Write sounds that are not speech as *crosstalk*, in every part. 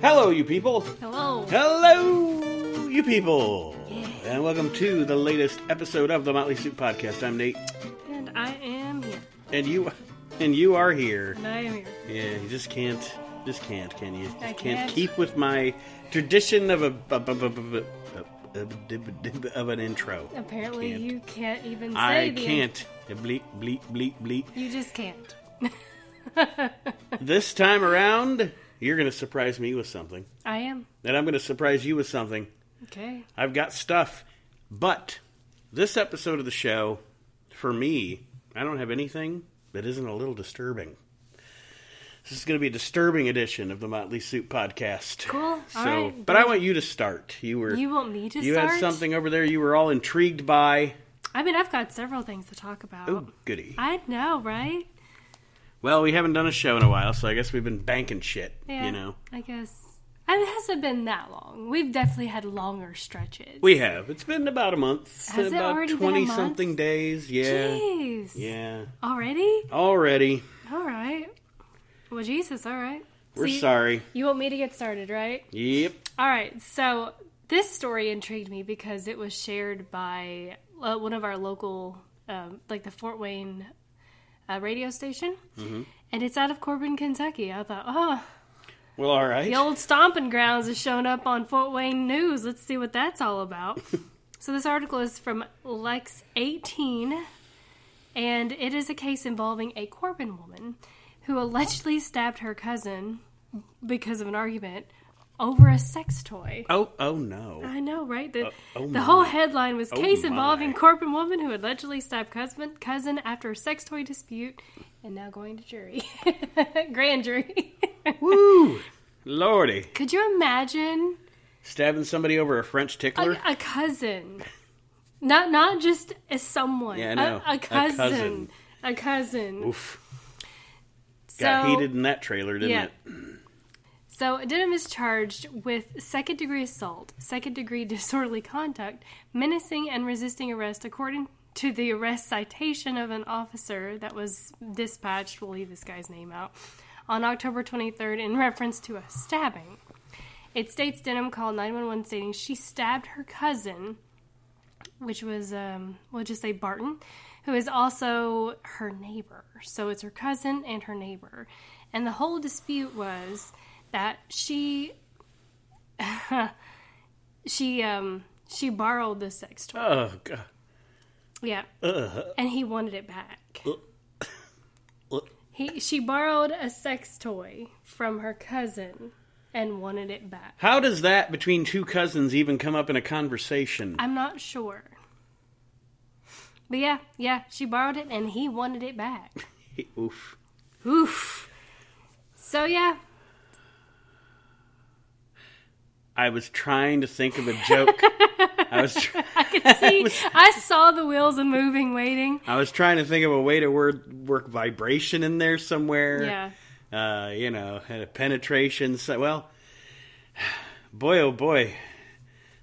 Hello, you people. Hello. Hello, you people. And welcome to the latest episode of the Motley Soup Podcast. I'm Nate, And I am here. and you, and you are here. And I am here. Yeah, you just can't, just can't, can you? Just I can't can't. keep with my tradition of a of, of, an intro. Apparently, Can't. you can't even say I can't. Bleep, bleep, bleep, bleep. You just can't. *laughs* This time around, you're going to surprise me with something, I am. and I'm going to surprise you with something. Okay. I've got stuff, but this episode of the show, for me, I don't have anything that isn't a little disturbing. This is going to be a disturbing edition of the Motley Soup podcast. Cool. So, right. but I want you to start. You were You want me to start you start? had something over there you were all intrigued by. I mean, I've got several things to talk about. Oh, goody. I know, right? Well, we haven't done a show in a while, so I guess we've been banking shit. Yeah. You know, I guess. It hasn't been that long. We've definitely had longer stretches. we have. It's been about a month, Has it about already been a twenty month? something days. Yeah, Jeez. yeah. Already? Already, All right. Well, Jesus, all right. we're you- sorry. You want me to get started, right? Yep. All right, so this story intrigued me because it was shared by uh, one of our local, um, like the Fort Wayne uh, radio station, and it's out of Corbin, Kentucky. I thought, oh, Well, all right. the old stomping grounds has shown up on Fort Wayne News. Let's see what that's all about. *laughs* so this article is from Lex 18, and it is a case involving a Corbin woman who allegedly stabbed her cousin because of an argument over a sex toy. Oh, oh no. I know, right? The, Oh, oh the whole headline was oh, case my. involving Corbin woman who allegedly stabbed cousin cousin after a sex toy dispute, and now going to jury, *laughs* grand jury. *laughs* Woo! Lordy. Could you imagine Stabbing somebody over a French tickler? a, a cousin, not not just a someone, Yeah, know. A, A a cousin, cousin. a cousin. Oof. So, Got heated in that trailer, didn't yeah. it? So Denham is charged with second degree assault, second degree *laughs* disorderly conduct, menacing and resisting arrest, according to the arrest citation of an officer that was dispatched. We'll leave this guy's name out on October 23rd in reference to a stabbing. It states Denham called 911 stating she stabbed her cousin, which was, um, we'll just say Barton, who is also her neighbor. So it's her cousin and her neighbor. And the whole dispute was that she *laughs* she um she borrowed the sex toy. Oh, God. Yeah. Ugh. And he wanted it back. Ugh. He she borrowed a sex toy from her cousin and wanted it back. How does that between two cousins even come up in a conversation? I'm not sure. But yeah, yeah, she borrowed it and he wanted it back. *laughs* Oof. Oof. So yeah, I was trying to think of a joke. I was tr- *laughs* I could see was- I saw the wheels a moving waiting. I was trying to think of a way to word, work vibration in there somewhere. Yeah. Uh, you know, penetration. So, well, boy, oh boy,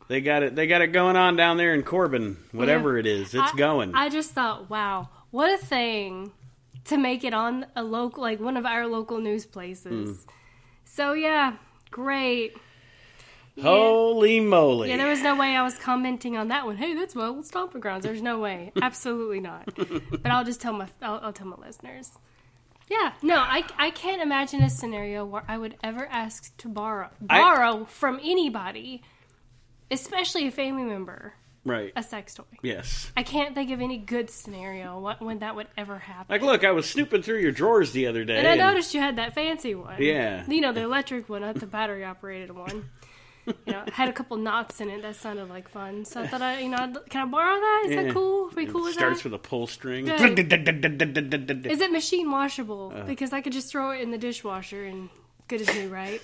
they got it. They got it going on down there in Corbin. Whatever Yeah. it is, it's I- going. I just thought, wow, what a thing to make it on a local, like one of our local news places. Hmm. So yeah, great. Holy moly! Yeah, there was no way I was commenting on that one. Hey, that's old stomping grounds. There's no way, *laughs* absolutely not. But I'll just tell my, I'll, I'll tell my listeners. Yeah, no, I, I can't imagine a scenario where I would ever ask to borrow I- borrow from anybody, especially a family member, right. a sex toy. Yes. I can't think of any good scenario what, when that would ever happen. Like, look, I was snooping through your drawers the other day. and I noticed you had that fancy one. Yeah. You know, the electric one, not the battery operated one. *laughs* You know, had a couple knots in it that sounded like fun. So I thought, I, you know, I'd- can I borrow that? Is Yeah. that cool? Are we It cool with starts that? with a pull string. *laughs* Is it machine washable? Uh. because I could just throw it in the dishwasher and good as new, right?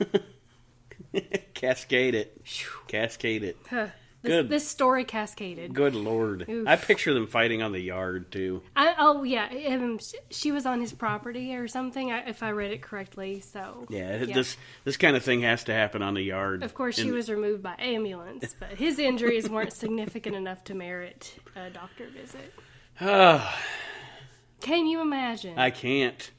*laughs* Cascade it. Cascade it. Huh. This, Good. this story cascaded. Good lord. Oof. I picture them fighting on the yard too. I, oh yeah, um, sh- she was on his property or something. If I read it correctly, so Yeah, this this kind of thing has to happen on the yard. Of course, she And- was removed by ambulance, but his injuries weren't significant enough to merit a doctor visit. *sighs* Can you imagine? I can't.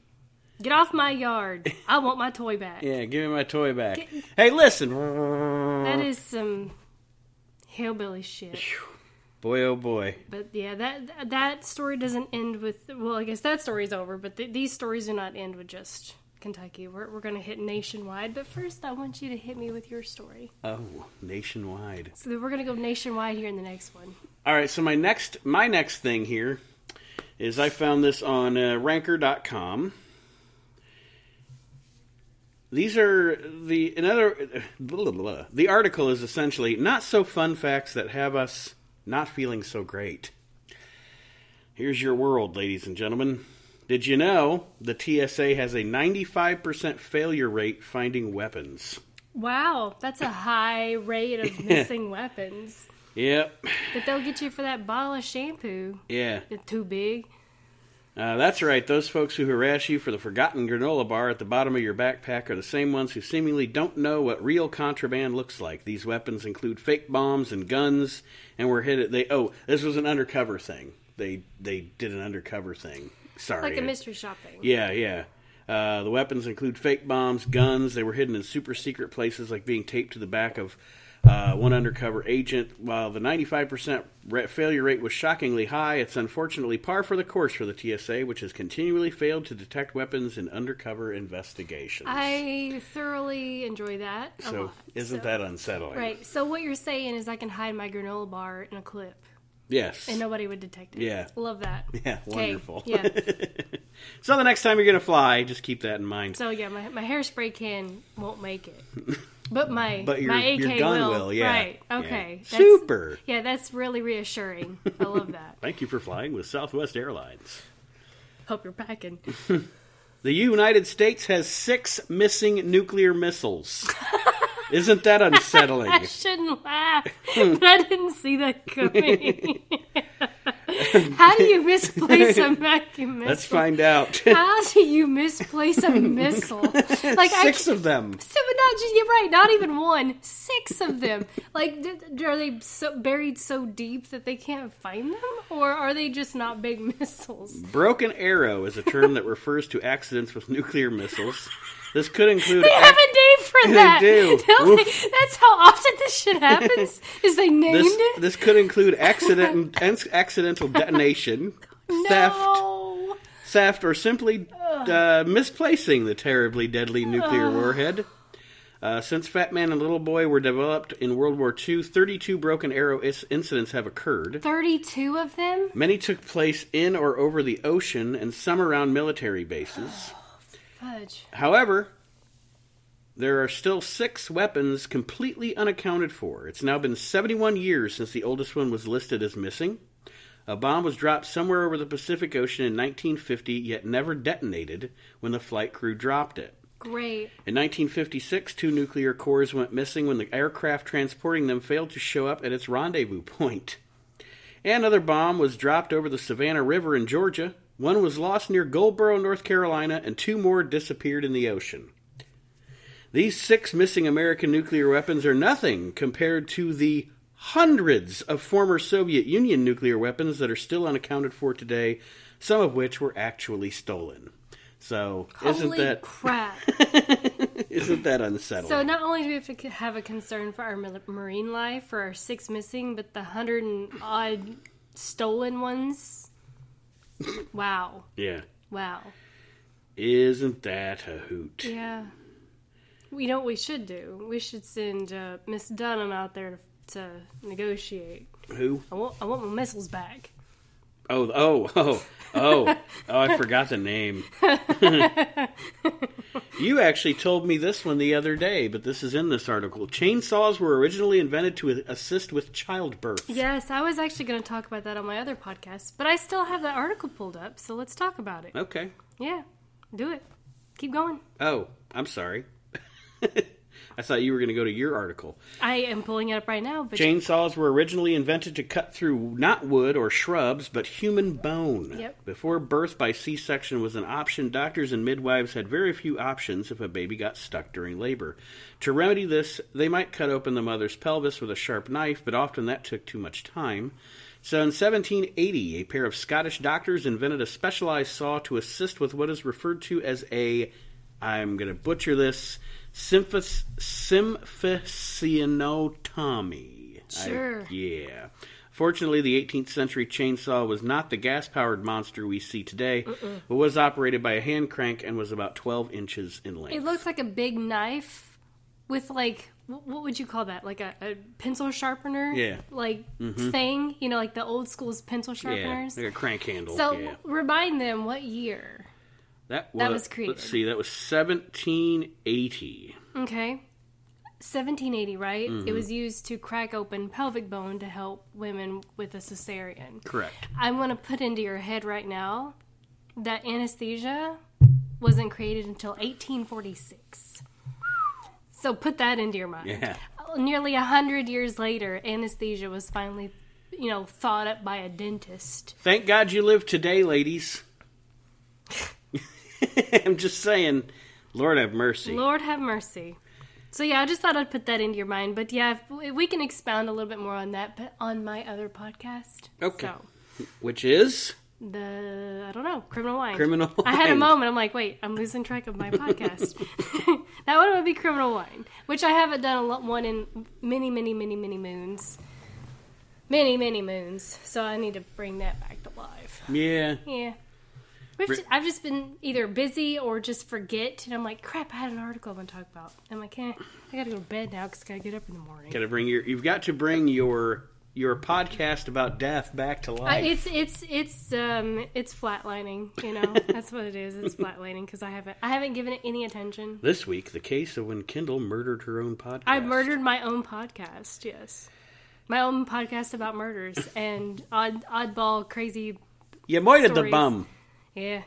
Get off my yard. I want my toy back. *laughs* Yeah, give me my toy back. Hey, listen. That is some hillbilly shit. Boy, oh boy. But yeah, that that story doesn't end with. Well, I guess that story's over. But th- these stories do not end with just Kentucky. We're we're gonna hit nationwide. But first, I want you to hit me with your story. Oh, nationwide. So we're gonna go nationwide here in the next one. All right, so my next my next thing here is I found this on uh, ranker.com. These are the another blah, blah, blah. the article is essentially not so fun facts that have us not feeling so great. Here's your world, ladies and gentlemen. Did you know the TSA has a 95% failure rate finding weapons? Wow, that's a high rate of *laughs* missing weapons. Yep. But they'll get you for that bottle of shampoo. Yeah. It's too big. Uh, that's right. Those folks who harass you for the forgotten granola bar at the bottom of your backpack are the same ones who seemingly don't know what real contraband looks like. These weapons include fake bombs and guns, and were hit. At, They oh, this was an undercover thing. They they did an undercover thing. Sorry, Like a mystery shop thing. Yeah, yeah. Uh, the weapons include fake bombs, guns. They were hidden in super secret places, like being taped to the back of uh, one undercover agent. While the 95% ra- failure rate was shockingly high, it's unfortunately par for the course for the TSA, which has continually failed to detect weapons in undercover investigations. I thoroughly enjoy that. so, lot. isn't So- that unsettling? Right. So what you're saying is I can hide my granola bar in a clip Yes. and nobody would detect it. Yeah. Love that. *laughs* Yeah, wonderful. Yeah. *laughs* so the next time you're going to fly, just keep that in mind. So yeah, my, my hairspray can won't make it, *laughs* but my But your, my AK your gun will. will, yeah. Right. Yeah. Okay. That's- Super. Yeah, that's really reassuring. I love that. *laughs* Thank you for flying with Southwest Airlines. Hope you're packing. *laughs* The United States has six missing nuclear missiles. *laughs* Isn't that unsettling? I shouldn't laugh, but I didn't see that coming. *laughs* How do you misplace a vacuum missile? Let's find out. *laughs* How do you misplace a missile? *laughs* Like I six of them. So, not just you're right. Not even one. Six of them. Like, d- are they so buried so deep that they can't find them, or are they just not big missiles? Broken arrow is a term that refers to accidents with nuclear missiles. This could include. They have a name for They that. do. *laughs* Don't they? That's how often this shit happens. *laughs* Is they named this, it? this could include *laughs* accident, and accidental detonation, theft, no. theft, or simply uh, misplacing the terribly deadly nuclear warhead. Uh, since Fat Man and Little Boy were developed in World War II, 32 broken arrow is- incidents have occurred. Thirty-two of them. Many took place in or over the ocean, and some around military bases. Fudge. However, there are still six weapons completely unaccounted for. It's now been 71 years since the oldest one was listed as missing. A bomb was dropped somewhere over the Pacific Ocean in 1950, yet never detonated when the flight crew dropped it. Great. In 1956, two nuclear cores went missing when the aircraft transporting them failed to show up at its rendezvous point. Another bomb was dropped over the Savannah River in Georgia. One was lost near Goldsboro, North Carolina, and two more disappeared in the ocean. These six missing American nuclear weapons are nothing compared to the hundreds of former Soviet Union nuclear weapons that are still unaccounted for today, some of which were actually stolen. So, isn't that *laughs* crap! isn't that unsettling? So not only do we have to have a concern for our marine life, for our six missing, but the hundred and odd stolen ones. Wow! yeah. Wow! Isn't that a hoot? Yeah. You know what we should do? We should send uh, Miss Dunham out there to, to negotiate. Who? I want, I want my missiles back. Oh, oh, *laughs* oh, oh, oh, I forgot the name. *laughs* you actually told me this one the other day, but this is in this article. Chainsaws were originally invented to assist with childbirth. Yes, I was actually going to talk about that on my other podcast, but I still have that article pulled up, so let's talk about it. Okay. Yeah, do it. Keep going. Oh, I'm sorry. *laughs* I thought you were going to go to your article. I am pulling it up right now, but Chainsaws were originally invented to cut through not wood or shrubs, but human bone. Yep. Before birth by C section was an option, doctors and midwives had very few options if a baby got stuck during labor. To remedy this, they might cut open the mother's pelvis with a sharp knife, but often that took too much time. So in 1780, a pair of Scottish doctors invented a specialized saw to assist with what is referred to as a, I'm going to butcher this, symphys- symphysinotomy. I- Sure. yeah. Fortunately, the 18th century chainsaw was not the gas powered monster we see today, but was operated by a hand crank and was about 12 inches in length. It looks like a big knife with like what would you call that? Like a, a pencil sharpener? Yeah. Like mm-hmm. thing, you know, like the old school's pencil yeah, sharpeners. like a crank handle. So yeah. remind them what year. That was, that was created. Let's see, that was 1780. Okay. 1780, right? Mm-hmm. It was used to crack open pelvic bone to help women with a cesarean. Correct. I'm going to put into your head right now that anesthesia wasn't created until 1846. So put that into your mind. Yeah. Nearly a hundred years later, anesthesia was finally, you know, thought up by a dentist. Thank God you live today, ladies. *laughs* *laughs* I'm just saying, Lord have mercy. Lord have mercy. So yeah, I just thought I'd put that into your mind. But yeah, if we can expound a little bit more on that, but on my other podcast. Okay. So Which is the I don't know criminal wine. Criminal I had a moment. I'm like, wait, I'm losing track of my podcast. *laughs* *laughs* that one would be criminal wine, which I haven't done a lot one in many, many, many, many moons. Many, many moons. So I need to bring that back to life. Yeah. Yeah. We've Bri- I've just been either busy or just forget, and I'm like, crap, I had an article I want to talk about. I'm like, eh, I gotta go to bed now because I gotta get up in the morning. Gotta bring your you've got to bring your your podcast about death back to Uh, life. it's it's it's um it's flatlining, you know. *laughs* That's what it is. It's flatlining because I haven't I haven't given it any attention. this week, the case of when Kendall murdered her own podcast. I murdered my own podcast. Yes, my own podcast about murders and odd oddball crazy. You moited the bum. Yeah,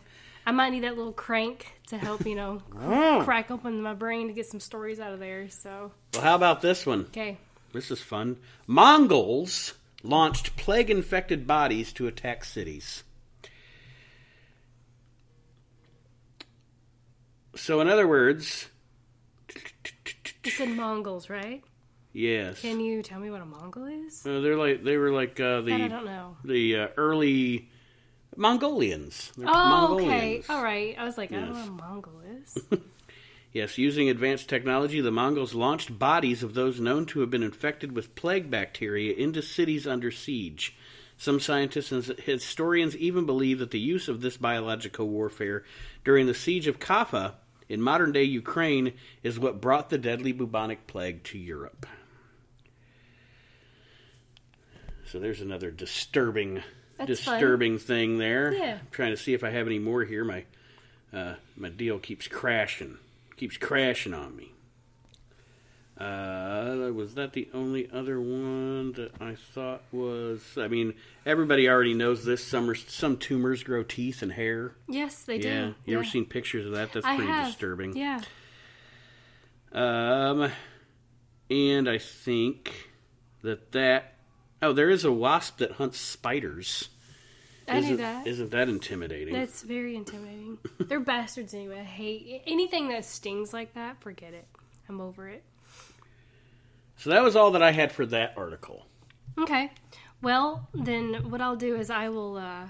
I might need that little crank to help you know *laughs* crack open my brain to get some stories out of there. So Well, how about this one? okay, This is fun. Mongols launched plague infected bodies to attack cities. So, in other words, you said Mongols, right? yes. Can you tell me what a Mongol is? Uh, they're like they were like uh, That I the don't know. the uh, early Mongolians. They're Oh, okay. All right. I was like, I don't know what a Mongol is. *laughs* Yes, using advanced technology, the Mongols launched bodies of those known to have been infected with plague bacteria into cities under siege. Some scientists and historians even believe that the use of this biological warfare during the siege of Kaffa in modern day Ukraine is what brought the deadly bubonic plague to Europe. So there's another disturbing That's fun. disturbing thing there. Yeah. I'm trying to see if I have any more here. My uh, my deal keeps crashing, keeps crashing on me. Uh, was that the only other one that I thought was? I mean, everybody already knows this. Some are, some tumors grow teeth and hair. Yes, they do. Yeah, you ever seen pictures of that? That's I pretty have. disturbing. Yeah. Um, and I think that that oh, there is a wasp that hunts spiders. I isn't, knew that. Isn't that intimidating? That's very intimidating. They're *laughs* bastards anyway. I hate anything that stings like that. Forget it. I'm over it. So that was all that I had for that article. Okay. Well, then what I'll do is I will uh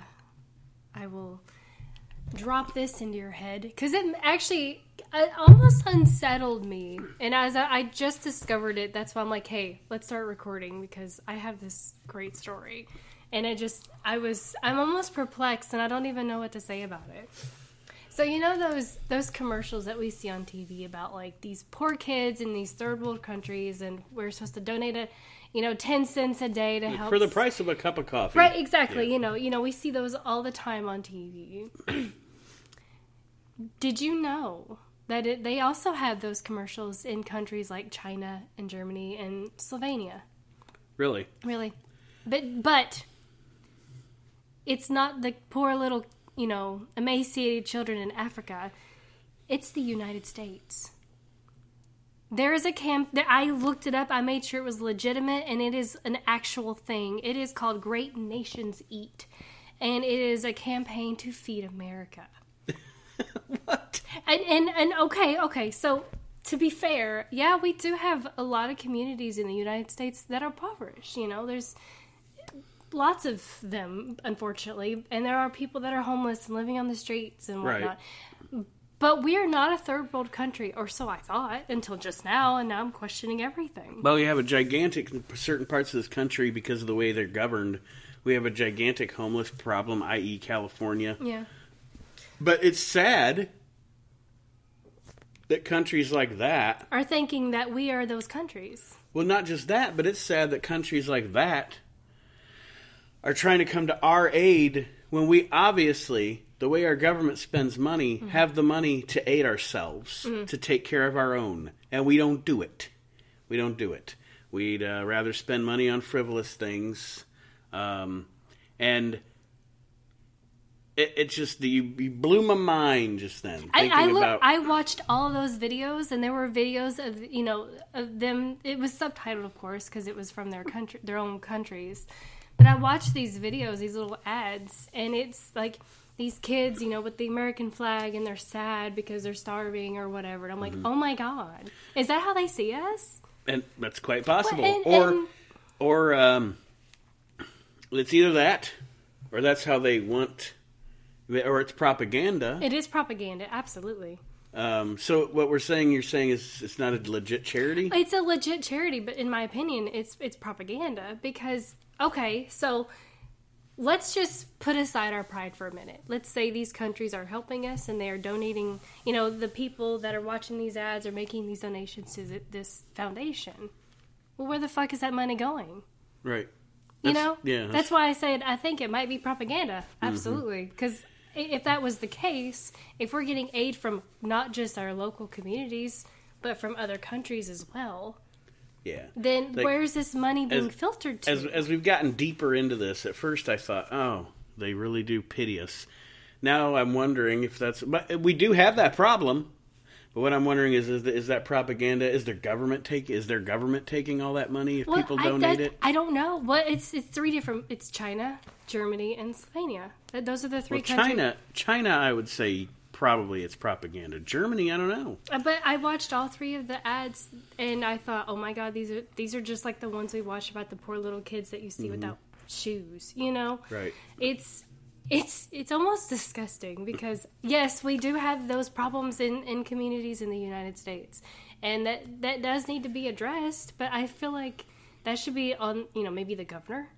I will drop this into your head because it actually it almost unsettled me. And as I, I just discovered it, that's why I'm like, hey, let's start recording because I have this great story. And it just I was I'm almost perplexed and I don't even know what to say about it. So you know those those commercials that we see on TV about like these poor kids in these third world countries, and we're supposed to donate a, you know, ten cents a day to help For the price of a cup of coffee. Right, exactly. Yeah. You know, you know, we see those all the time on TV. *clears throat* Did you know that it, they also have those commercials in countries like China and Germany and Slovenia? Really? Really, but but it's not the poor little you know emaciated children in Africa. It's the United States. There is a camp that I looked it up. I made sure it was legitimate, and it is an actual thing. It is called Great Nations Eat, and it is a campaign to feed America. *laughs* What? And, and and okay, okay. So to be fair, yeah, we do have a lot of communities in the United States that are impoverished. You know, there's lots of them, unfortunately, and there are people that are homeless and living on the streets and Right. whatnot. But we are not a third world country, or so I thought until just now, and now I'm questioning everything. Well, we have a gigantic in certain parts of this country because of the way they're governed. We have a gigantic homeless problem, i.e., California. Yeah. But it's sad that countries like that, Are thinking that we are those countries. well, not just that, but it's sad that countries like that are trying to come to our aid when we obviously, the way our government spends money, have the money to aid ourselves, to take care of our own. And we don't do it. We don't do it. We'd uh, rather spend money on frivolous things. Um, and it, it's just, you, you blew my mind just then. I, I, look, about, I watched all those videos, and there were videos of you know of them. It was subtitled, of course, because it was from their country, their own countries. But I watched these videos, these little ads, and it's like these kids, you know, with the American flag, and they're sad because they're starving or whatever. And I'm like, Mm-hmm. oh my god, is that how they see us? and that's quite possible. Well, and- or, and- or um, it's either that, or that's how they want, or it's propaganda. It is propaganda, absolutely. Um, so what we're saying, you're saying is it's not a legit charity. It's a legit charity, but in my opinion, it's it's propaganda because okay, so let's just put aside our pride for a minute. Let's say these countries are helping us and they are donating, you know, the people that are watching these ads are making these donations to th- this foundation. Well, where the fuck is that money going? Right. You That's- know? yeah, That's why I said I think it might be propaganda. Absolutely. Because if that was the case, if we're getting aid from not just our local communities, but from other countries as well, Yeah. then Like, where's this money being as- filtered to? As as we've gotten deeper into this, at first I thought, oh, they really do pity us. Now I'm wondering if that's, but we do have that problem. But what I'm wondering is, is, is that propaganda? Is their government take? Is their government taking all that money if Well, people I, donate that- it? I don't know. What it's it's three different. It's China, Germany, and Slovenia. Those are the three Well, countries. China, China, I would say probably it's propaganda. Germany, I don't know. Uh, But I watched all three of the ads, and I thought, oh my god, these are these are just like the ones we watched about the poor little kids that you see without shoes. You know, Mm-hmm. Right. It's it's it's almost *laughs* disgusting because yes, we do have those problems in in communities in the United States, and that that does need to be addressed. But I feel like that should be on you know maybe the governor.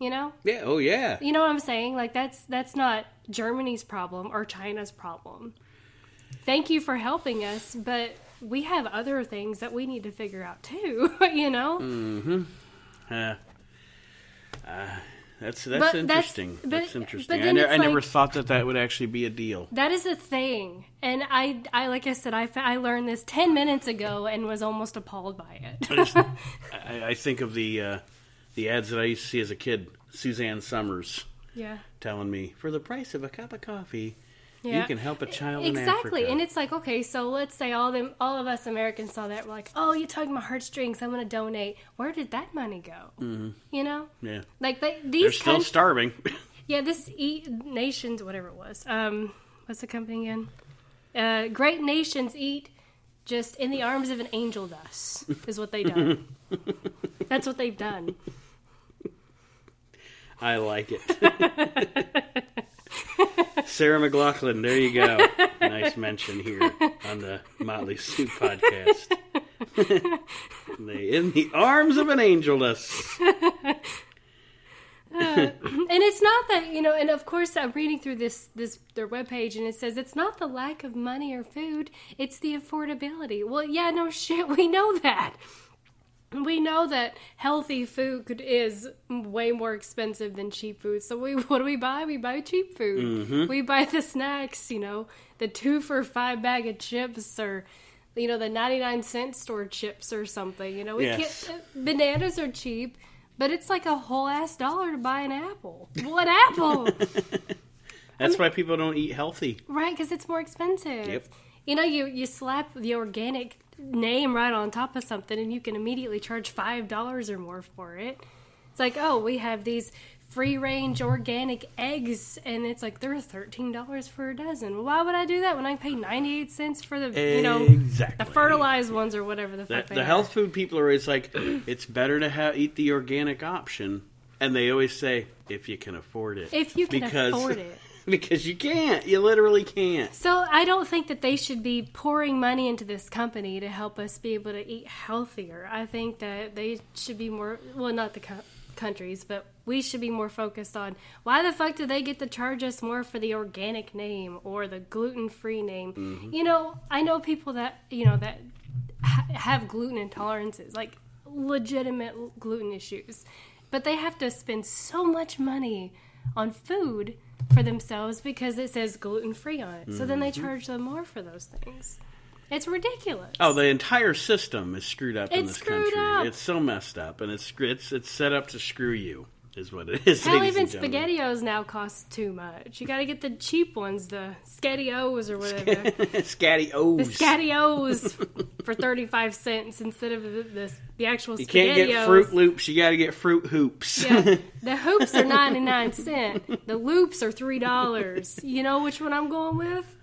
You know, Yeah. Oh, yeah. you know what I'm saying? Like that's that's not Germany's problem or China's problem. Thank you for helping us, but we have other things that we need to figure out too, *laughs* you know? Mm. Uh, uh, that's that's But that's- interesting. but- that's but interesting. I, ne- I never thought that that would actually be a deal. That is a thing. And I I like I said I, I learned this 10 minutes ago and was almost appalled by it. I, just, *laughs* I, I think of the uh, the ads that I used to see as a kid. Suzanne Somers yeah. telling me, "For the price of a cup of coffee, Yeah. you can help a child in exactly Africa." and it's like okay so let's say all them all of us americans saw that we're like oh you tugged my heartstrings i'm gonna donate where did that money go mm-hmm. you know yeah, like they, these they're still countries starving. *laughs* Yeah, this Eat Nations, whatever it was. Um, what's the company again? Uh, Great Nations Eat just in the arms of an angel dust *laughs* is what they done. That's what they've done. I like it. *laughs* *laughs* Sarah McLachlan, there you go. Nice mention here on the Motley Soup podcast. they in the arms of an angelus. dust. And it's not that you know. And of course, I'm reading through this this their webpage, and it says it's not the lack of money or food; it's the affordability. Well, yeah, no shit, *laughs* we know that. We know that healthy food is way more expensive than cheap food. So we *laughs* what do we buy? We buy cheap food. Mm-hmm. We buy the snacks, you know, the two for five bag of chips or you know the 99 cent store chips or something. You know, we Yes. can't bananas are cheap, but it's like a whole ass dollar to buy an apple. What apple? *laughs* That's why people don't eat healthy. right, cuz it's more expensive. Yep. You know, you you slap the organic name right on top of something and you can immediately charge five dollars or more for it. It's like, oh, we have these free range organic eggs and it's like they're thirteen dollars for a dozen. Well, why would I do that when I pay ninety eight cents for the you know Exactly. the fertilized ones or whatever the The, fuck they the are. health food people are always like, *clears throat* it's better to ha- eat the organic option And they always say, if you can afford it. If you can Because- afford it. *laughs* *laughs* because you can't. You literally can't. So I don't think that they should be pouring money into this company to help us be able to eat healthier. I think that they should be more well, not the co- countries, but we should be more focused on why the fuck do they get to charge us more for the organic name or the gluten-free name? Mm-hmm. You know, I know people that you know that ha- have gluten intolerances, like legitimate gluten issues, but they have to spend so much money on food for themselves because it says gluten free on it. So then they mm-hmm. charge them more for those things. It's ridiculous. Oh, the entire system is screwed up in this country. up. It's so messed up, and it's it's it's set up to screw you. Is what it is. Hell, even. SpaghettiOs now cost too much. You got to get the cheap ones, the ScattyOs or whatever. *laughs* Scatty O's. the ScattyOs for 35 cents instead of the, the, the actual You can't get Froot Loops. You got to get Fruit Hoops. Yeah, *laughs* the hoops are 99 cent. The loops are $3. You know which one I'm going with?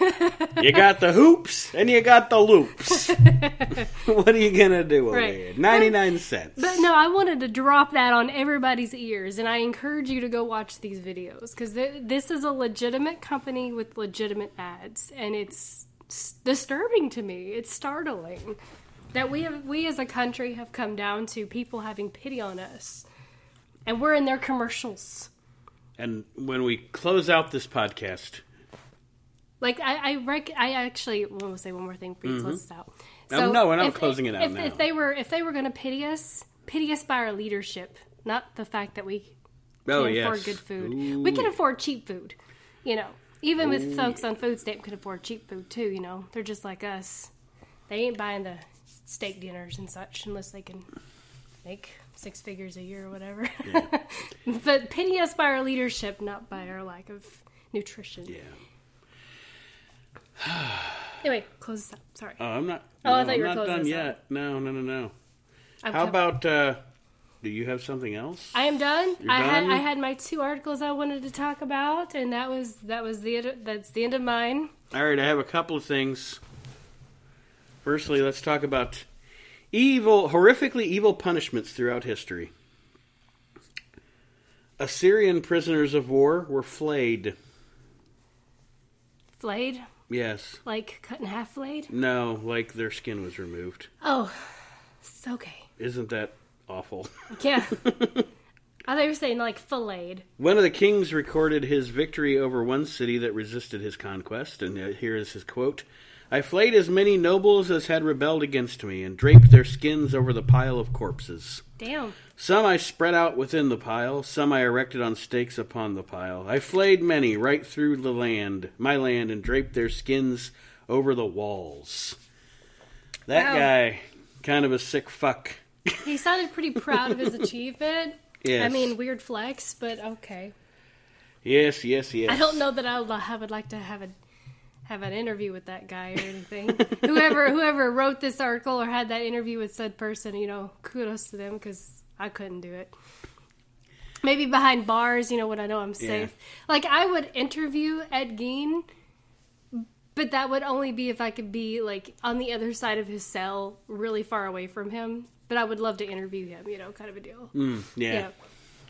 *laughs* you got the hoops and you got the loops. *laughs* what are you gonna do over Right. here? Ninety nine cents. But no, I wanted to drop that on everybody's ears, and I encourage you to go watch these videos because th- this is a legitimate company with legitimate ads, and it's disturbing to me. It's startling that we have we as a country have come down to people having pity on us, and we're in their commercials. And when we close out this podcast, Like I, I rec- I actually want to say one more thing to close this out. Um, no, we're not closing it out if, now. If they were, if they were going to pity us, pity us by our leadership, not the fact that we oh can yes, afford good food. Ooh. We can afford cheap food. You know, even with folks on food stamp can afford cheap food too. You know, they're just like us. They ain't buying the steak dinners and such unless they can make six figures a year or whatever. *laughs* but pity us by our leadership, not by our lack of nutrition. Yeah. *sighs* Anyway, close this up. Sorry. Oh, I'm not. Oh, I thought I'm you were not done yet. No, no, no, no. I'm How about? uh Do you have something else? I am done. You're I had? I had my two articles I wanted to talk about, and that was that was the that's the end of mine. All right, I have a couple of things. Firstly, let's talk about evil, horrifically evil punishments throughout history. Assyrian prisoners of war were flayed. Flayed, Yes. like cut in half flayed. No, like their skin was removed. Oh, it's okay. Isn't that awful? *laughs* Yeah. *laughs* I thought you were saying like filleted. One of the kings recorded his victory over one city that resisted his conquest, and here is his quote I flayed as many nobles as had rebelled against me, and draped their skins over the pile of corpses. Damn. Some I spread out within the pile, some I erected on stakes upon the pile. I flayed many right through the land, my land, and draped their skins over the walls. That Wow. guy, kind of a sick fuck. He sounded pretty proud of his *laughs* achievement. Yes. I mean, weird flex, but okay. Yes, yes, yes. I don't know that I would, I would like to have a have an interview with that guy or anything. *laughs* whoever whoever wrote this article or had that interview with said person, you know, kudos to them because I couldn't do it. Maybe behind bars, you know, when I know I'm safe. Like I would interview Ed Gein, but that would only be if I could be like on the other side of his cell, really far away from him. But I would love to interview him, you know, kind of a deal. Mm, yeah,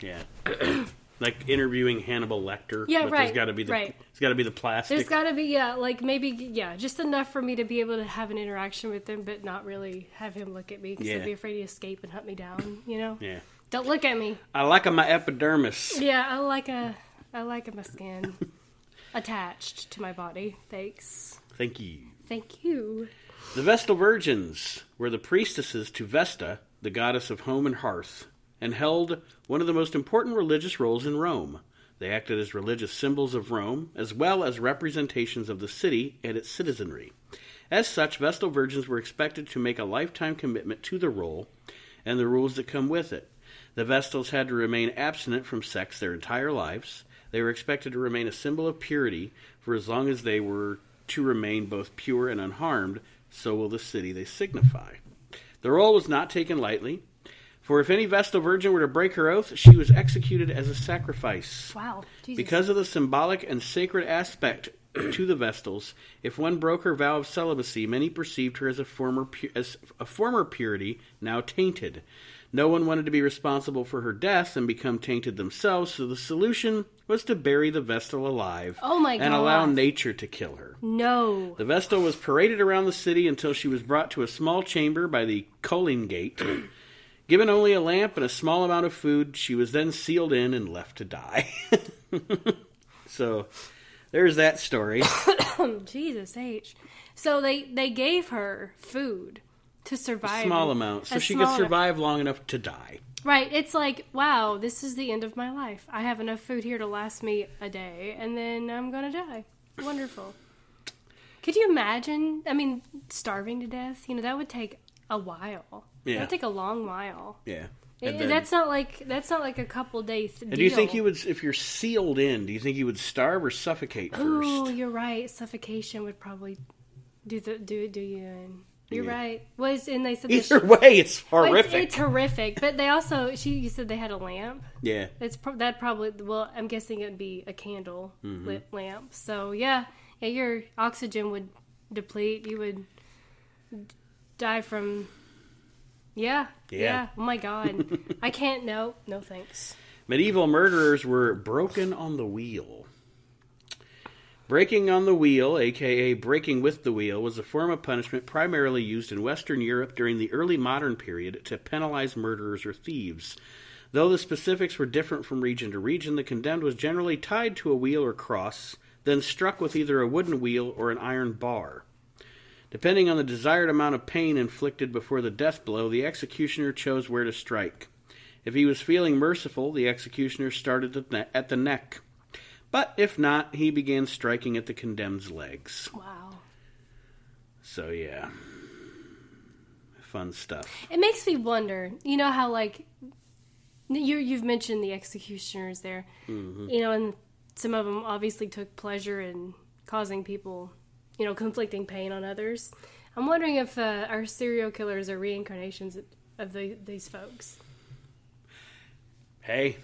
Yeah. yeah. *clears throat* like interviewing Hannibal Lecter. Yeah, but right, There's got to be the. right. It's got to be the plastic. There's got to be, yeah, like maybe, yeah, just enough for me to be able to have an interaction with him, but not really have him look at me because Yeah. I'd be afraid to escape and hunt me down. You know, yeah. don't look at me. I like my epidermis. Yeah, I like a, I like my skin *laughs* attached to my body. Thanks. Thank you. Thank you. The Vestal Virgins were the priestesses to Vesta, the goddess of home and hearth, and held one of the most important religious roles in Rome. They acted as religious symbols of Rome, as well as representations of the city and its citizenry. As such, Vestal Virgins were expected to make a lifetime commitment to the role and the rules that come with it. The Vestals had to remain abstinent from sex their entire lives. They were expected to remain a symbol of purity for as long as they were to remain both pure and unharmed, so will the city they signify. The role was not taken lightly, for if any Vestal Virgin were to break her oath, she was executed as a sacrifice. Wow. Jesus. Because of the symbolic and sacred aspect *clears throat* to the Vestals. If one broke her vow of celibacy, many perceived her as a former pu- as a former purity, now tainted. No one wanted to be responsible for her death and become tainted themselves, so the solution was to bury the Vestal alive Oh my and allow nature to kill her. No. The Vestal was paraded around the city until she was brought to a small chamber by the Colline Gate. *clears throat* Given only a lamp and a small amount of food, she was then sealed in and left to die. *laughs* so there's that story. *coughs* Jesus H. So they they gave her food to survive. Small amount. So A she could amount. survive long enough to die. Right. It's like, wow, this is the end of my life. I have enough food here to last me a day, and then I'm gonna die. Wonderful. Could you imagine? I mean, starving to death. You know, that would take a while. Yeah. That would take a long while. Yeah. It- then- that's not like that's not like a couple days. and do you think you would, if you're sealed in, do you think you would starve or suffocate first? Oh, you're right. Suffocation would probably do the do do you in. You're Yeah. right. Was and they said the Either way, it's Well, it's- horrific. It's, horrific, but they also she you said they had a lamp. yeah. It's pro- that probably well I'm guessing it'd be a candle Mm-hmm. lit lamp. So yeah, yeah, your oxygen would deplete. You would die from. Yeah, Yeah. yeah. Oh my god, *laughs* I can't. No, no thanks. Medieval murderers were broken on the wheel. Breaking on the wheel, aka breaking with the wheel, was a form of punishment primarily used in Western Europe during the early modern period to penalize murderers or thieves. Though the specifics were different from region to region, the condemned was generally tied to a wheel or cross, then struck with either a wooden wheel or an iron bar. Depending on the desired amount of pain inflicted before the death blow, the executioner chose where to strike. If he was feeling merciful, the executioner started at the- neck. But if not, he began striking at the condemned's legs. Wow, So, yeah. Fun stuff. it makes me wonder. You know how like you you've mentioned the executioners there. Mm-hmm. You know, and some of them obviously took pleasure in causing people, you know, conflicting pain on others. I'm wondering if uh, our serial killers are reincarnations of the, these folks. Hey,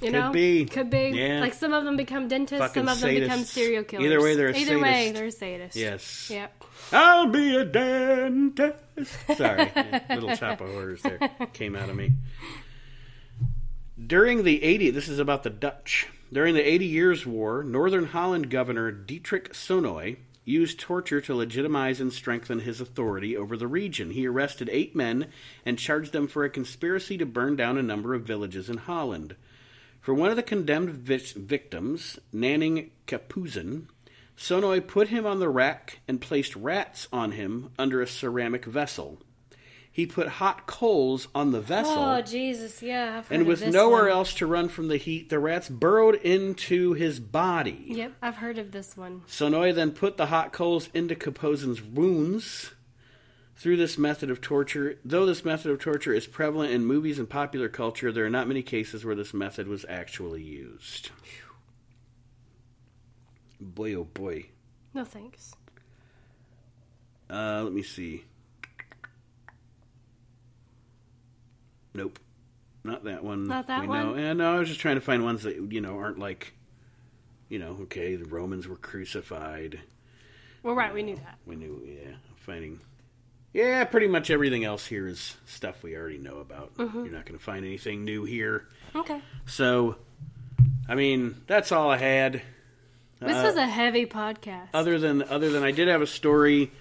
You Could know, be. could be. Yeah. Like some of them become dentists, Fucking some of them become serial killers. Either way, they're a either way, they're a sadist. yes. Yep. I'll be a dentist. Sorry, little chop of horrors there came out of me. During the 80, this is about the Dutch. During the 80 Years' War, Northern Holland Governor Dietrich Sonoy used torture to legitimize and strengthen his authority over the region. He arrested eight men and charged them for a conspiracy to burn down a number of villages in Holland. For one of the condemned vic- victims, Nanning Kapuzen, Sonoy put him on the rack and placed rats on him under a ceramic vessel. He put hot coals on the vessel, Oh Jesus, yeah. And with nowhere one. else to run from the heat, the rats burrowed into his body. Yep, I've heard of this one. Sonoy then put the hot coals into Kaposin's wounds. Through this method of torture, though this method of torture is prevalent in movies and popular culture, there are not many cases where this method was actually used. Boy, oh boy. No thanks. Uh, let me see. Nope, not that one. Not that we one? Know. Yeah, no, I was just trying to find ones that you know aren't like, you know, okay, the Romans were crucified. Well, right, we knew that. We knew, yeah, finding. Yeah, pretty much everything else here is stuff we already know about. Mm-hmm. You're not going to find anything new here. Okay. So, I mean, that's all I had. This Uh, was a heavy podcast. other than other than I did have a story.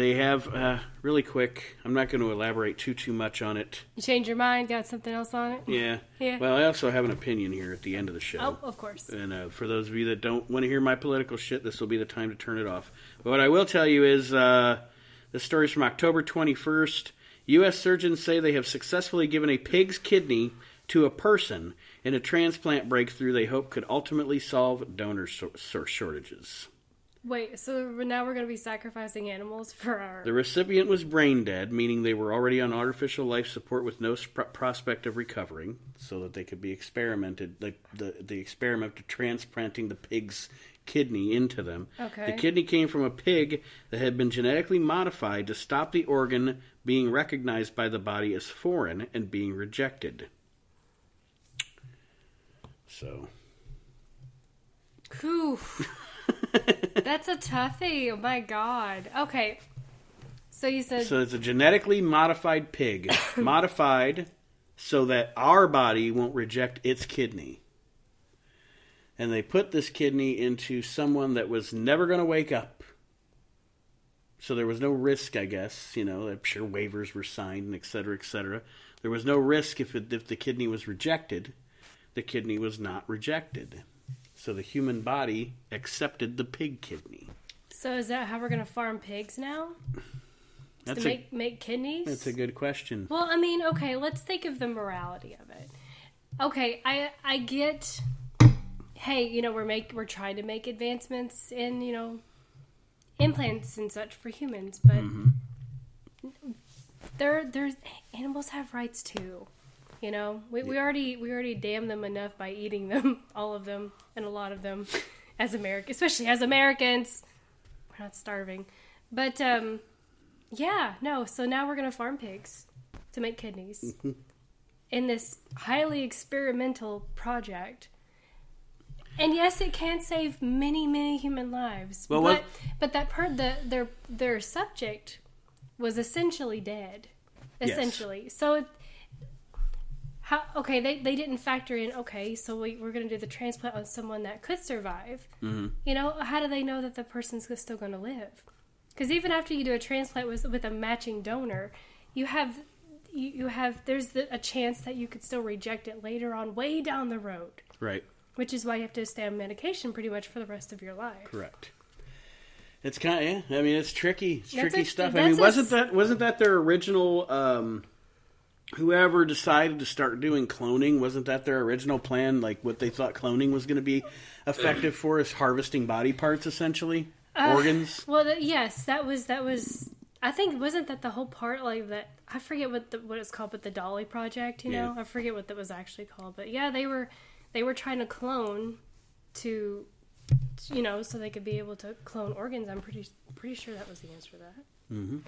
They have uh, really quick. I'm not going to elaborate too too much on it. you changed your mind, got something else on it? Yeah. Yeah. Well, I also have an opinion here at the end of the show. Oh, of course. And uh, for those of you that don't want to hear my political shit, this will be the time to turn it off. But what I will tell you is uh, this story's from October 21st. U.S. surgeons say they have successfully given a pig's kidney to a person in a transplant breakthrough they hope could ultimately solve donor so- shortages. Wait, so now we're going to be sacrificing animals for our. The recipient was brain dead, meaning they were already on artificial life support with no sp- prospect of recovering, so that they could be experimented. The, the the experiment of transplanting the pig's kidney into them. Okay. The kidney came from a pig that had been genetically modified to stop the organ being recognized by the body as foreign and being rejected. So, Whew. *laughs* That's a toughie. Oh my god. Okay. So you said So it's a genetically modified pig, *coughs* modified so that our body won't reject its kidney. And they put this kidney into someone that was never going to wake up. So there was no risk, I guess. You know, I'm sure waivers were signed and et cetera, et cetera. There was no risk if, it, if the kidney was rejected. The kidney was not rejected. So the human body accepted the pig kidney. so is that how we're gonna farm pigs now? That's to a, make make kidneys? that's a good question. Well, I mean, okay, let's think of the morality of it. Okay, I I get hey, you know, we're make we're trying to make advancements in, you know, implants and such for humans, but mm-hmm. there there's animals have rights too. You know, we, we already we already damn them enough by eating them, *laughs* all of them, and a lot of them, *laughs* as Americans, especially as Americans. We're not starving, but um, yeah, no. So now we're gonna farm pigs to make kidneys in this highly experimental project. And yes, it can save many, many human lives. Well, but what- but that part the their their subject was essentially dead. Yes. Essentially, so it, how okay they, they didn't factor in okay so we, we're going to do the transplant on someone that could survive Mm-hmm. you know how do they know that the person's still going to live because even after you do a transplant with, with a matching donor you have you, you have there's the, a chance that you could still reject it later on way down the road Right. which is why you have to stay on medication pretty much for the rest of your life Correct. It's kind of, yeah. I mean, it's tricky. It's That's tricky a- stuff. I mean, a wasn't that wasn't that their original? Um, whoever decided to start doing cloning wasn't that their original plan? Like what they thought cloning was going to be effective for is harvesting body parts, essentially Uh, organs. Well, th- yes, that was that was. I think wasn't that the whole part like that? I forget what the, what it's called, but the Dolly Project. You know, Yeah. I forget what that was actually called, but yeah, they were they were trying to clone to, you know, so they could be able to clone organs. I'm pretty pretty sure that was the answer to that.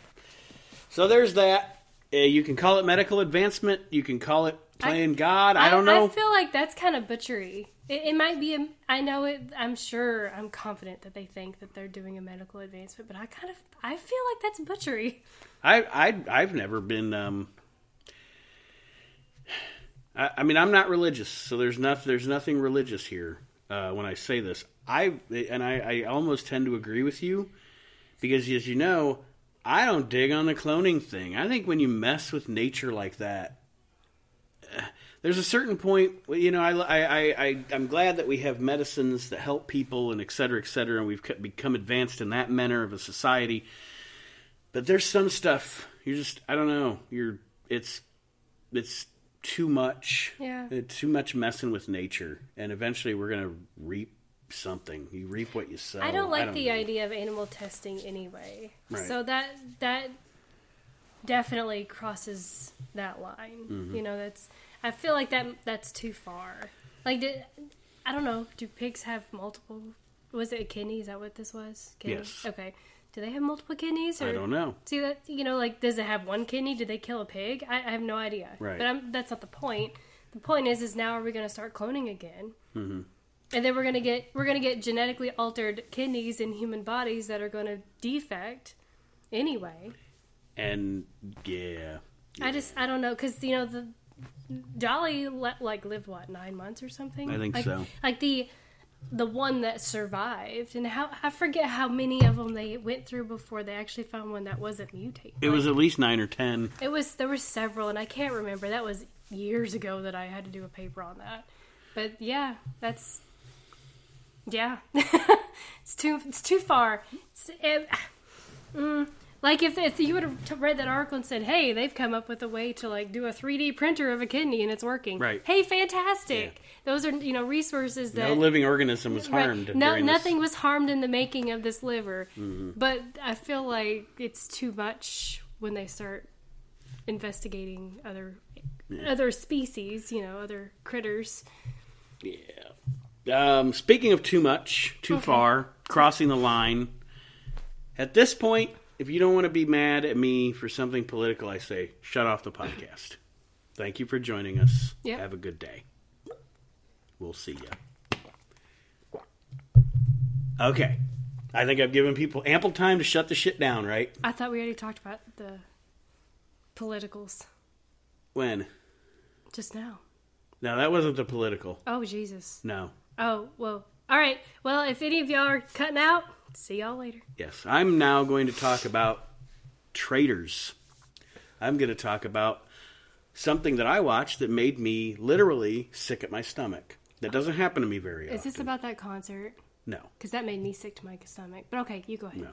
So there's that. Uh, you can call it medical advancement. You can call it playing God. I, don't know. I feel like that's kind of butchery. It, it might be. A, I know it. I'm sure. I'm confident that they think that they're doing a medical advancement, but I kind of. I feel like that's butchery. I, I I've never been. Um, I, I mean, I'm not religious, so there's not there's nothing religious here uh, when I say this. I and I, I almost tend to agree with you because, as you know, I don't dig on the cloning thing. I think when you mess with nature like that, there's a certain point. You know, I, I, I, I'm glad that we have medicines that help people and et cetera, et cetera, and we've become advanced in that manner of a society. But there's some stuff you're just I don't know. You're it's it's too much. Yeah. It's too much messing with nature, and eventually we're gonna reap something. You reap what you sow. I don't like the know. idea of animal testing anyway. Right. So that that definitely crosses that line. Mm-hmm. You know, that's I feel like that that's too far. Like did, I don't know, do pigs have multiple was it a kidney? Is that what this was? Kidney? Yes. Okay. Do they have multiple kidneys or I don't know. See that you know, like does it have one kidney? Did they kill a pig? I, I have no idea. Right. But I'm, that's not the point. The point is, is now are we going to start cloning again? Mm-hmm. And then we're going to get we're to get genetically altered kidneys in human bodies that are going to defect anyway. And yeah, I just I don't know because you know the Dolly let, like lived what nine months or something. I think like, so. Like the the one that survived and how I forget how many of them they went through before they actually found one that wasn't mutated. it was at least nine or ten. It was there were several, and I can't remember. That was years ago that I had to do a paper on that. But yeah, that's yeah, *laughs* it's too it's too far. It's, it, mm, like if if you would have read that article and said, "Hey, they've come up with a way to like do a 3D printer of a kidney and it's working," Right. Hey, fantastic! Those are you know resources that No living organism was Right. harmed. No, during this. Mm-hmm. nothing was harmed in the making of this liver. But I feel like it's too much when they start investigating other other species, you know, other critters. Yeah. Um, speaking of too much, too Okay. far, crossing the line. At this point, if you don't want to be mad at me for something political, I say shut off the podcast. Thank you for joining us. Yep. Have a good day. We'll see you. Okay. I think I've given people ample time to shut the shit down, right? I thought we already talked about the politicals When? just now. No, that wasn't the political. Oh Jesus. No. Oh well. All right. Well, if any of y'all are cutting out, see y'all later. Yes, I'm now going to talk about traitors. I'm going to talk about something that I watched that made me literally sick at my stomach. That doesn't happen to me very often. Is this about that concert? No, Because that made me sick to my stomach. But okay, you go ahead. no.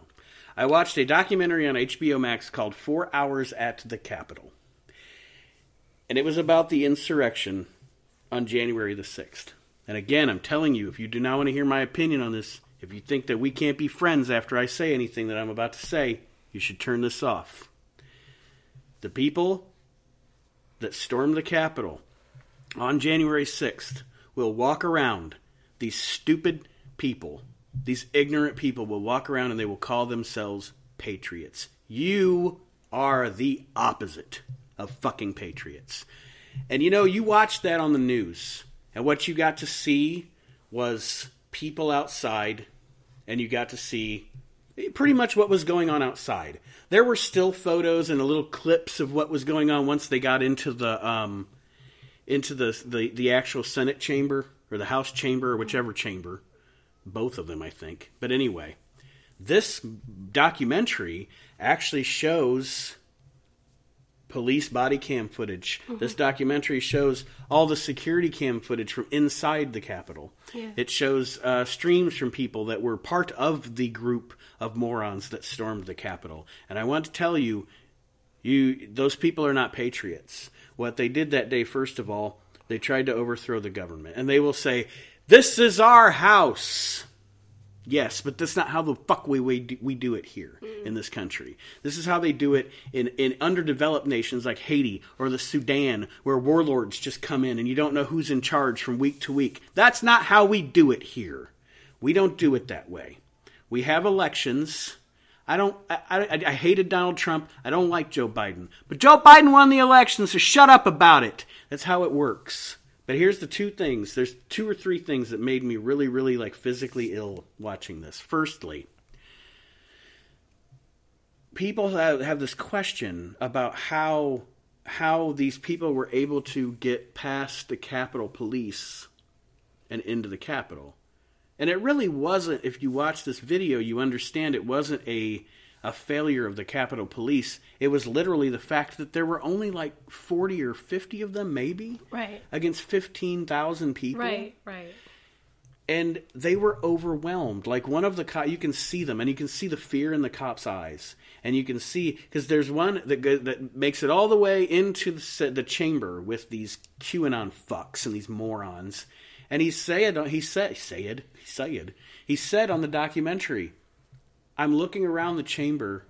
I watched a documentary on HBO Max called Four Hours at the Capitol. And it was about the insurrection on January the 6th. And again, I'm telling you, if you do not want to hear my opinion on this, if you think that we can't be friends after I say anything that I'm about to say, you should turn this off. The people that stormed the Capitol on January 6th will walk around, these stupid people, these ignorant people will walk around and they will call themselves patriots. You are the opposite of fucking patriots. And you know, you watched that on the news, and what you got to see was people outside, and you got to see pretty much what was going on outside. There were still photos and a little clips of what was going on once they got into the um, into the, the the actual Senate chamber or the House chamber or whichever chamber, both of them, I think. But anyway, this documentary actually shows police body cam footage. This documentary shows all the security cam footage from inside the Capitol. Yeah. It shows uh, streams from people that were part of the group of morons that stormed the Capitol. And I want to tell you, you those people are not patriots. What they did that day, first of all, they tried to overthrow the government, and they will say, "This is our house." Yes, but that's not how the fuck we we do, we do it here in this country. This is how they do it in in underdeveloped nations like Haiti or the Sudan, where warlords just come in and you don't know who's in charge from week to week. That's not how we do it here. We don't do it that way. We have elections. I don't. I, I, I hated Donald Trump. I don't like Joe Biden. But Joe Biden won the election, so shut up about it. That's how it works. But here's the two things. There's two or three things that made me really, really like physically ill watching this. Firstly, people have, this question about how how these people were able to get past the Capitol Police and into the Capitol. And it really wasn't, if you watch this video, you understand it wasn't a, a failure of the Capitol Police. It was literally the fact that there were only like 40 or 50 of them, maybe, Right. against 15,000 people. Right. Right. And they were overwhelmed. Like one of the cops, you can see them, and you can see the fear in the cop's eyes. And you can see, because there's one that, go, that makes it all the way into the, the chamber with these QAnon fucks and these morons. And he said, he said, said, he said, he said on the documentary, I'm looking around the chamber,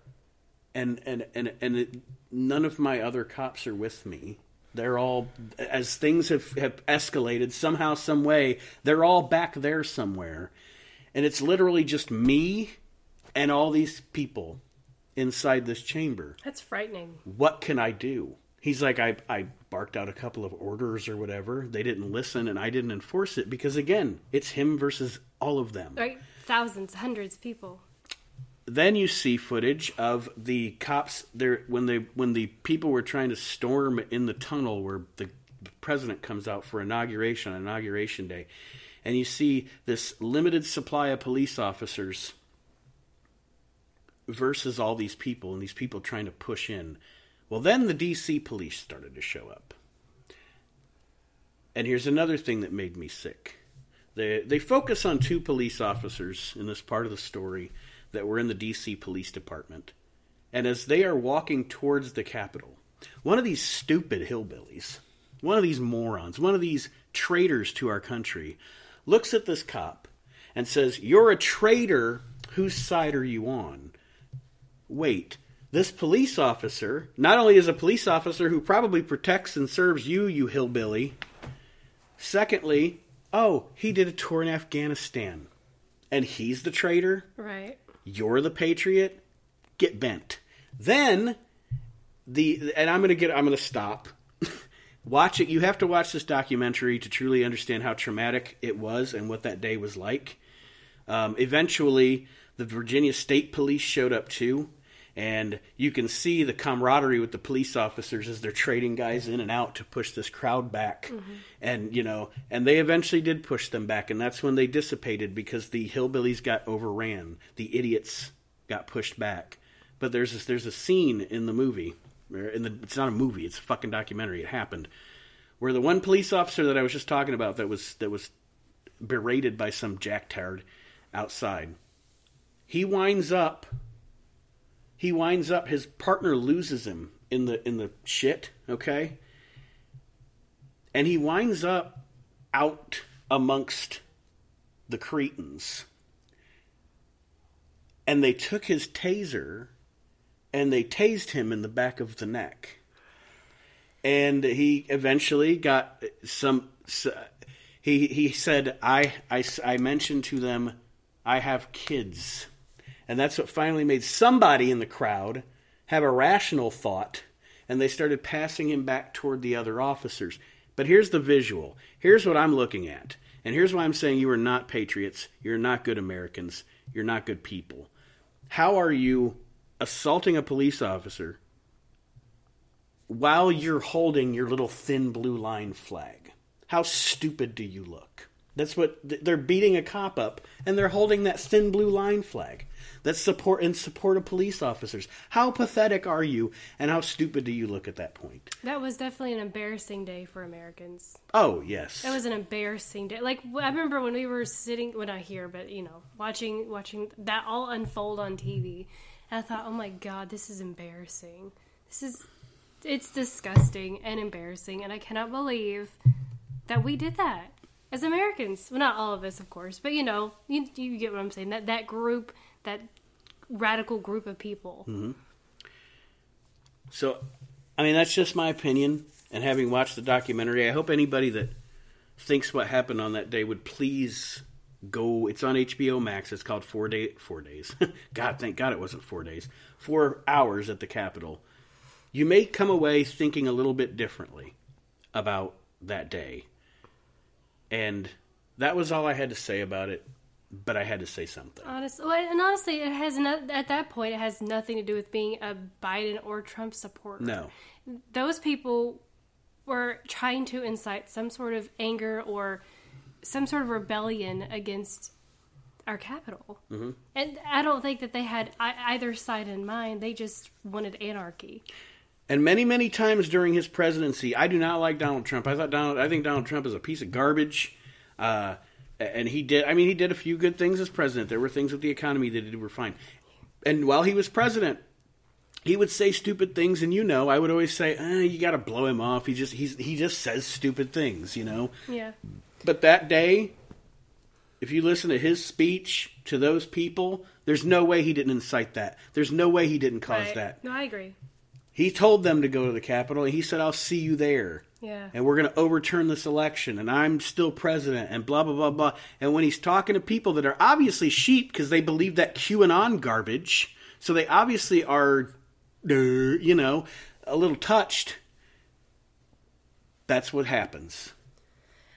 and and and and it, none of my other cops are with me. They're all as things have have escalated somehow, some way. They're all back there somewhere, and it's literally just me and all these people inside this chamber. That's frightening. What can I do? He's like, I, I barked out a couple of orders or whatever. They didn't listen, and I didn't enforce it because, again, it's him versus all of them. Right. Thousands, hundreds of people. Then you see footage of the cops there when they when the people were trying to storm in the tunnel where the president comes out for inauguration on inauguration day. And you see this limited supply of police officers versus all these people and these people trying to push in. Well then the DC police started to show up. And here's another thing that made me sick. They they focus on two police officers in this part of the story that were in the DC Police Department. And as they are walking towards the Capitol, one of these stupid hillbillies, one of these morons, one of these traitors to our country, looks at this cop and says, You're a traitor. Whose side are you on? Wait, this police officer not only is a police officer who probably protects and serves you, you hillbilly, secondly, oh, he did a tour in Afghanistan. And he's the traitor? Right. You're the patriot get bent. Then the and i'm gonna get i'm gonna stop. *laughs* Watch it you have to watch this documentary to truly understand how traumatic it was and what that day was like. Um, eventually the Virginia State Police showed up too, and you can see the camaraderie with the police officers as they're trading guys in and out to push this crowd back. Mm-hmm. And you know, and they eventually did push them back, and that's when they dissipated because the hillbillies got overran, the idiots got pushed back. But there's this, there's a scene in the movie, in the it's not a movie, it's a fucking documentary. It happened where the one police officer that I was just talking about that was that was berated by some jacktard outside. He winds up he winds up his partner loses him in the in the shit, okay? And he winds up out amongst the cretins. And they took his taser and they tased him in the back of the neck. And he eventually got some he he said I I I mentioned to them I have kids. And that's what finally made somebody in the crowd have a rational thought, and they started passing him back toward the other officers. But here's the visual. Here's what I'm looking at. And here's why I'm saying you are not patriots. You're not good Americans. You're not good people. How are you assaulting a police officer while you're holding your little thin blue line flag? How stupid do you look? That's what they're beating a cop up, and they're holding that thin blue line flag. That's support in support of police officers. How pathetic are you, and how stupid do you look at that point? That was definitely an embarrassing day for Americans. Oh yes, That was an embarrassing day. Like I remember when we were sitting, well not here, but you know, watching watching that all unfold on TV, and I thought, oh my god, this is embarrassing. This is, it's disgusting and embarrassing, and I cannot believe that we did that as Americans. Well, not all of us, of course, but you know, you, you get what I'm saying. That that group, that radical group of people. Mm-hmm. So, I mean, that's just my opinion. And having watched the documentary, I hope anybody that thinks what happened on that day would please go. It's on HBO Max. It's called Four Day Four Days. *laughs* God, thank God it wasn't four days. Four hours at the Capitol. You may come away thinking a little bit differently about that day. And that was all I had to say about it. But I had to say something. Honestly, and honestly, it has not. At that point, it has nothing to do with being a Biden or Trump supporter. No. those people were trying to incite some sort of anger or some sort of rebellion against our capital. Mm-hmm. And I don't think that they had either side in mind. They just wanted anarchy. And many, many times during his presidency, I do not like Donald Trump. I thought Donald, I think Donald Trump is a piece of garbage. Uh, and he did. I mean, he did a few good things as president. There were things with the economy that he did were fine. And while he was president, he would say stupid things. And you know, I would always say, eh, "You got to blow him off." He just he's he just says stupid things, you know. Yeah. But that day, if you listen to his speech to those people, there's no way he didn't incite that. There's no way he didn't cause Right. that. No, I agree. He told them to go to the Capitol, and he said, "I'll see you there." Yeah. And we're going to overturn this election, and I'm still president, and blah blah blah blah. And when he's talking to people that are obviously sheep because they believe that QAnon garbage, so they obviously are, uh, you know, a little touched. That's what happens.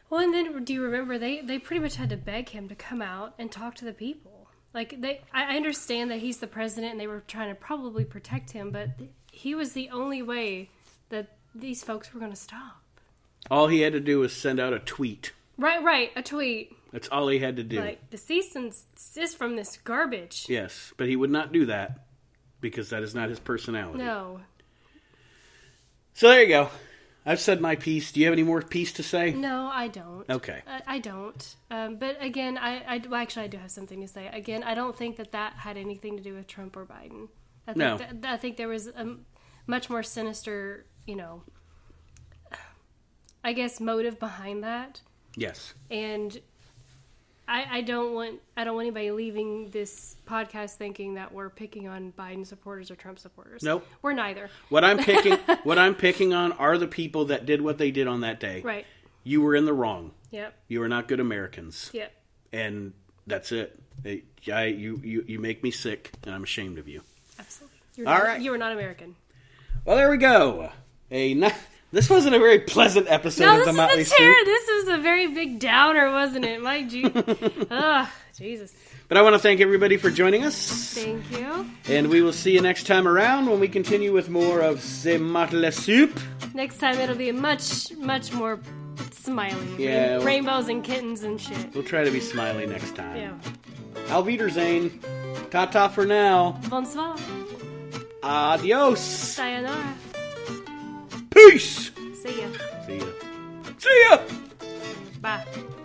Well, and then do you remember they they pretty much had to beg him to come out and talk to the people. Like they, I understand that he's the president and they were trying to probably protect him, but he was the only way that these folks were going to stop. All he had to do was send out a tweet. Right, right, a tweet That's all he had to do. like the cease and desist from this garbage. Yes, but he would not do that because that is not his personality. No, So there you go. I've said my piece. Do you have any more piece to say? no, I don't. Okay. I, I don't. Um, but again, I, I well, actually I do have something to say. Again, I don't think that that had anything to do with Trump or Biden. I think No. that, I think there was a much more sinister, you know, I guess motive behind that, Yes. and I, I don't want I don't want anybody leaving this podcast thinking that we're picking on Biden supporters or Trump supporters. Nope. we're neither. What I'm picking *laughs* what I'm picking on are the people that did what they did on that day. Right. You were in the wrong. Yep. You are not good Americans. Yep. And that's it. It- I, you, you, you make me sick, and I'm ashamed of you. Absolutely. You're All not, right. You are not American. Well, there we go. A ni- This wasn't a very pleasant episode No, of this the is Motley a terror. Soup. This was a very big downer, wasn't it? My G. *laughs* Ugh, Jesus. But I want to thank everybody for joining us. Thank you. And we will see you next time around when we continue with more of The Motley Soup. Next time it'll be much, much more smiley. Yeah, Rain- well- rainbows and kittens and shit. We'll try to be smiley next time. Yeah. Auf Wiedersehen. Ta ta for now. Bonsoir. Adios. Sayonara. Peace. See ya. See ya. See ya. Bye.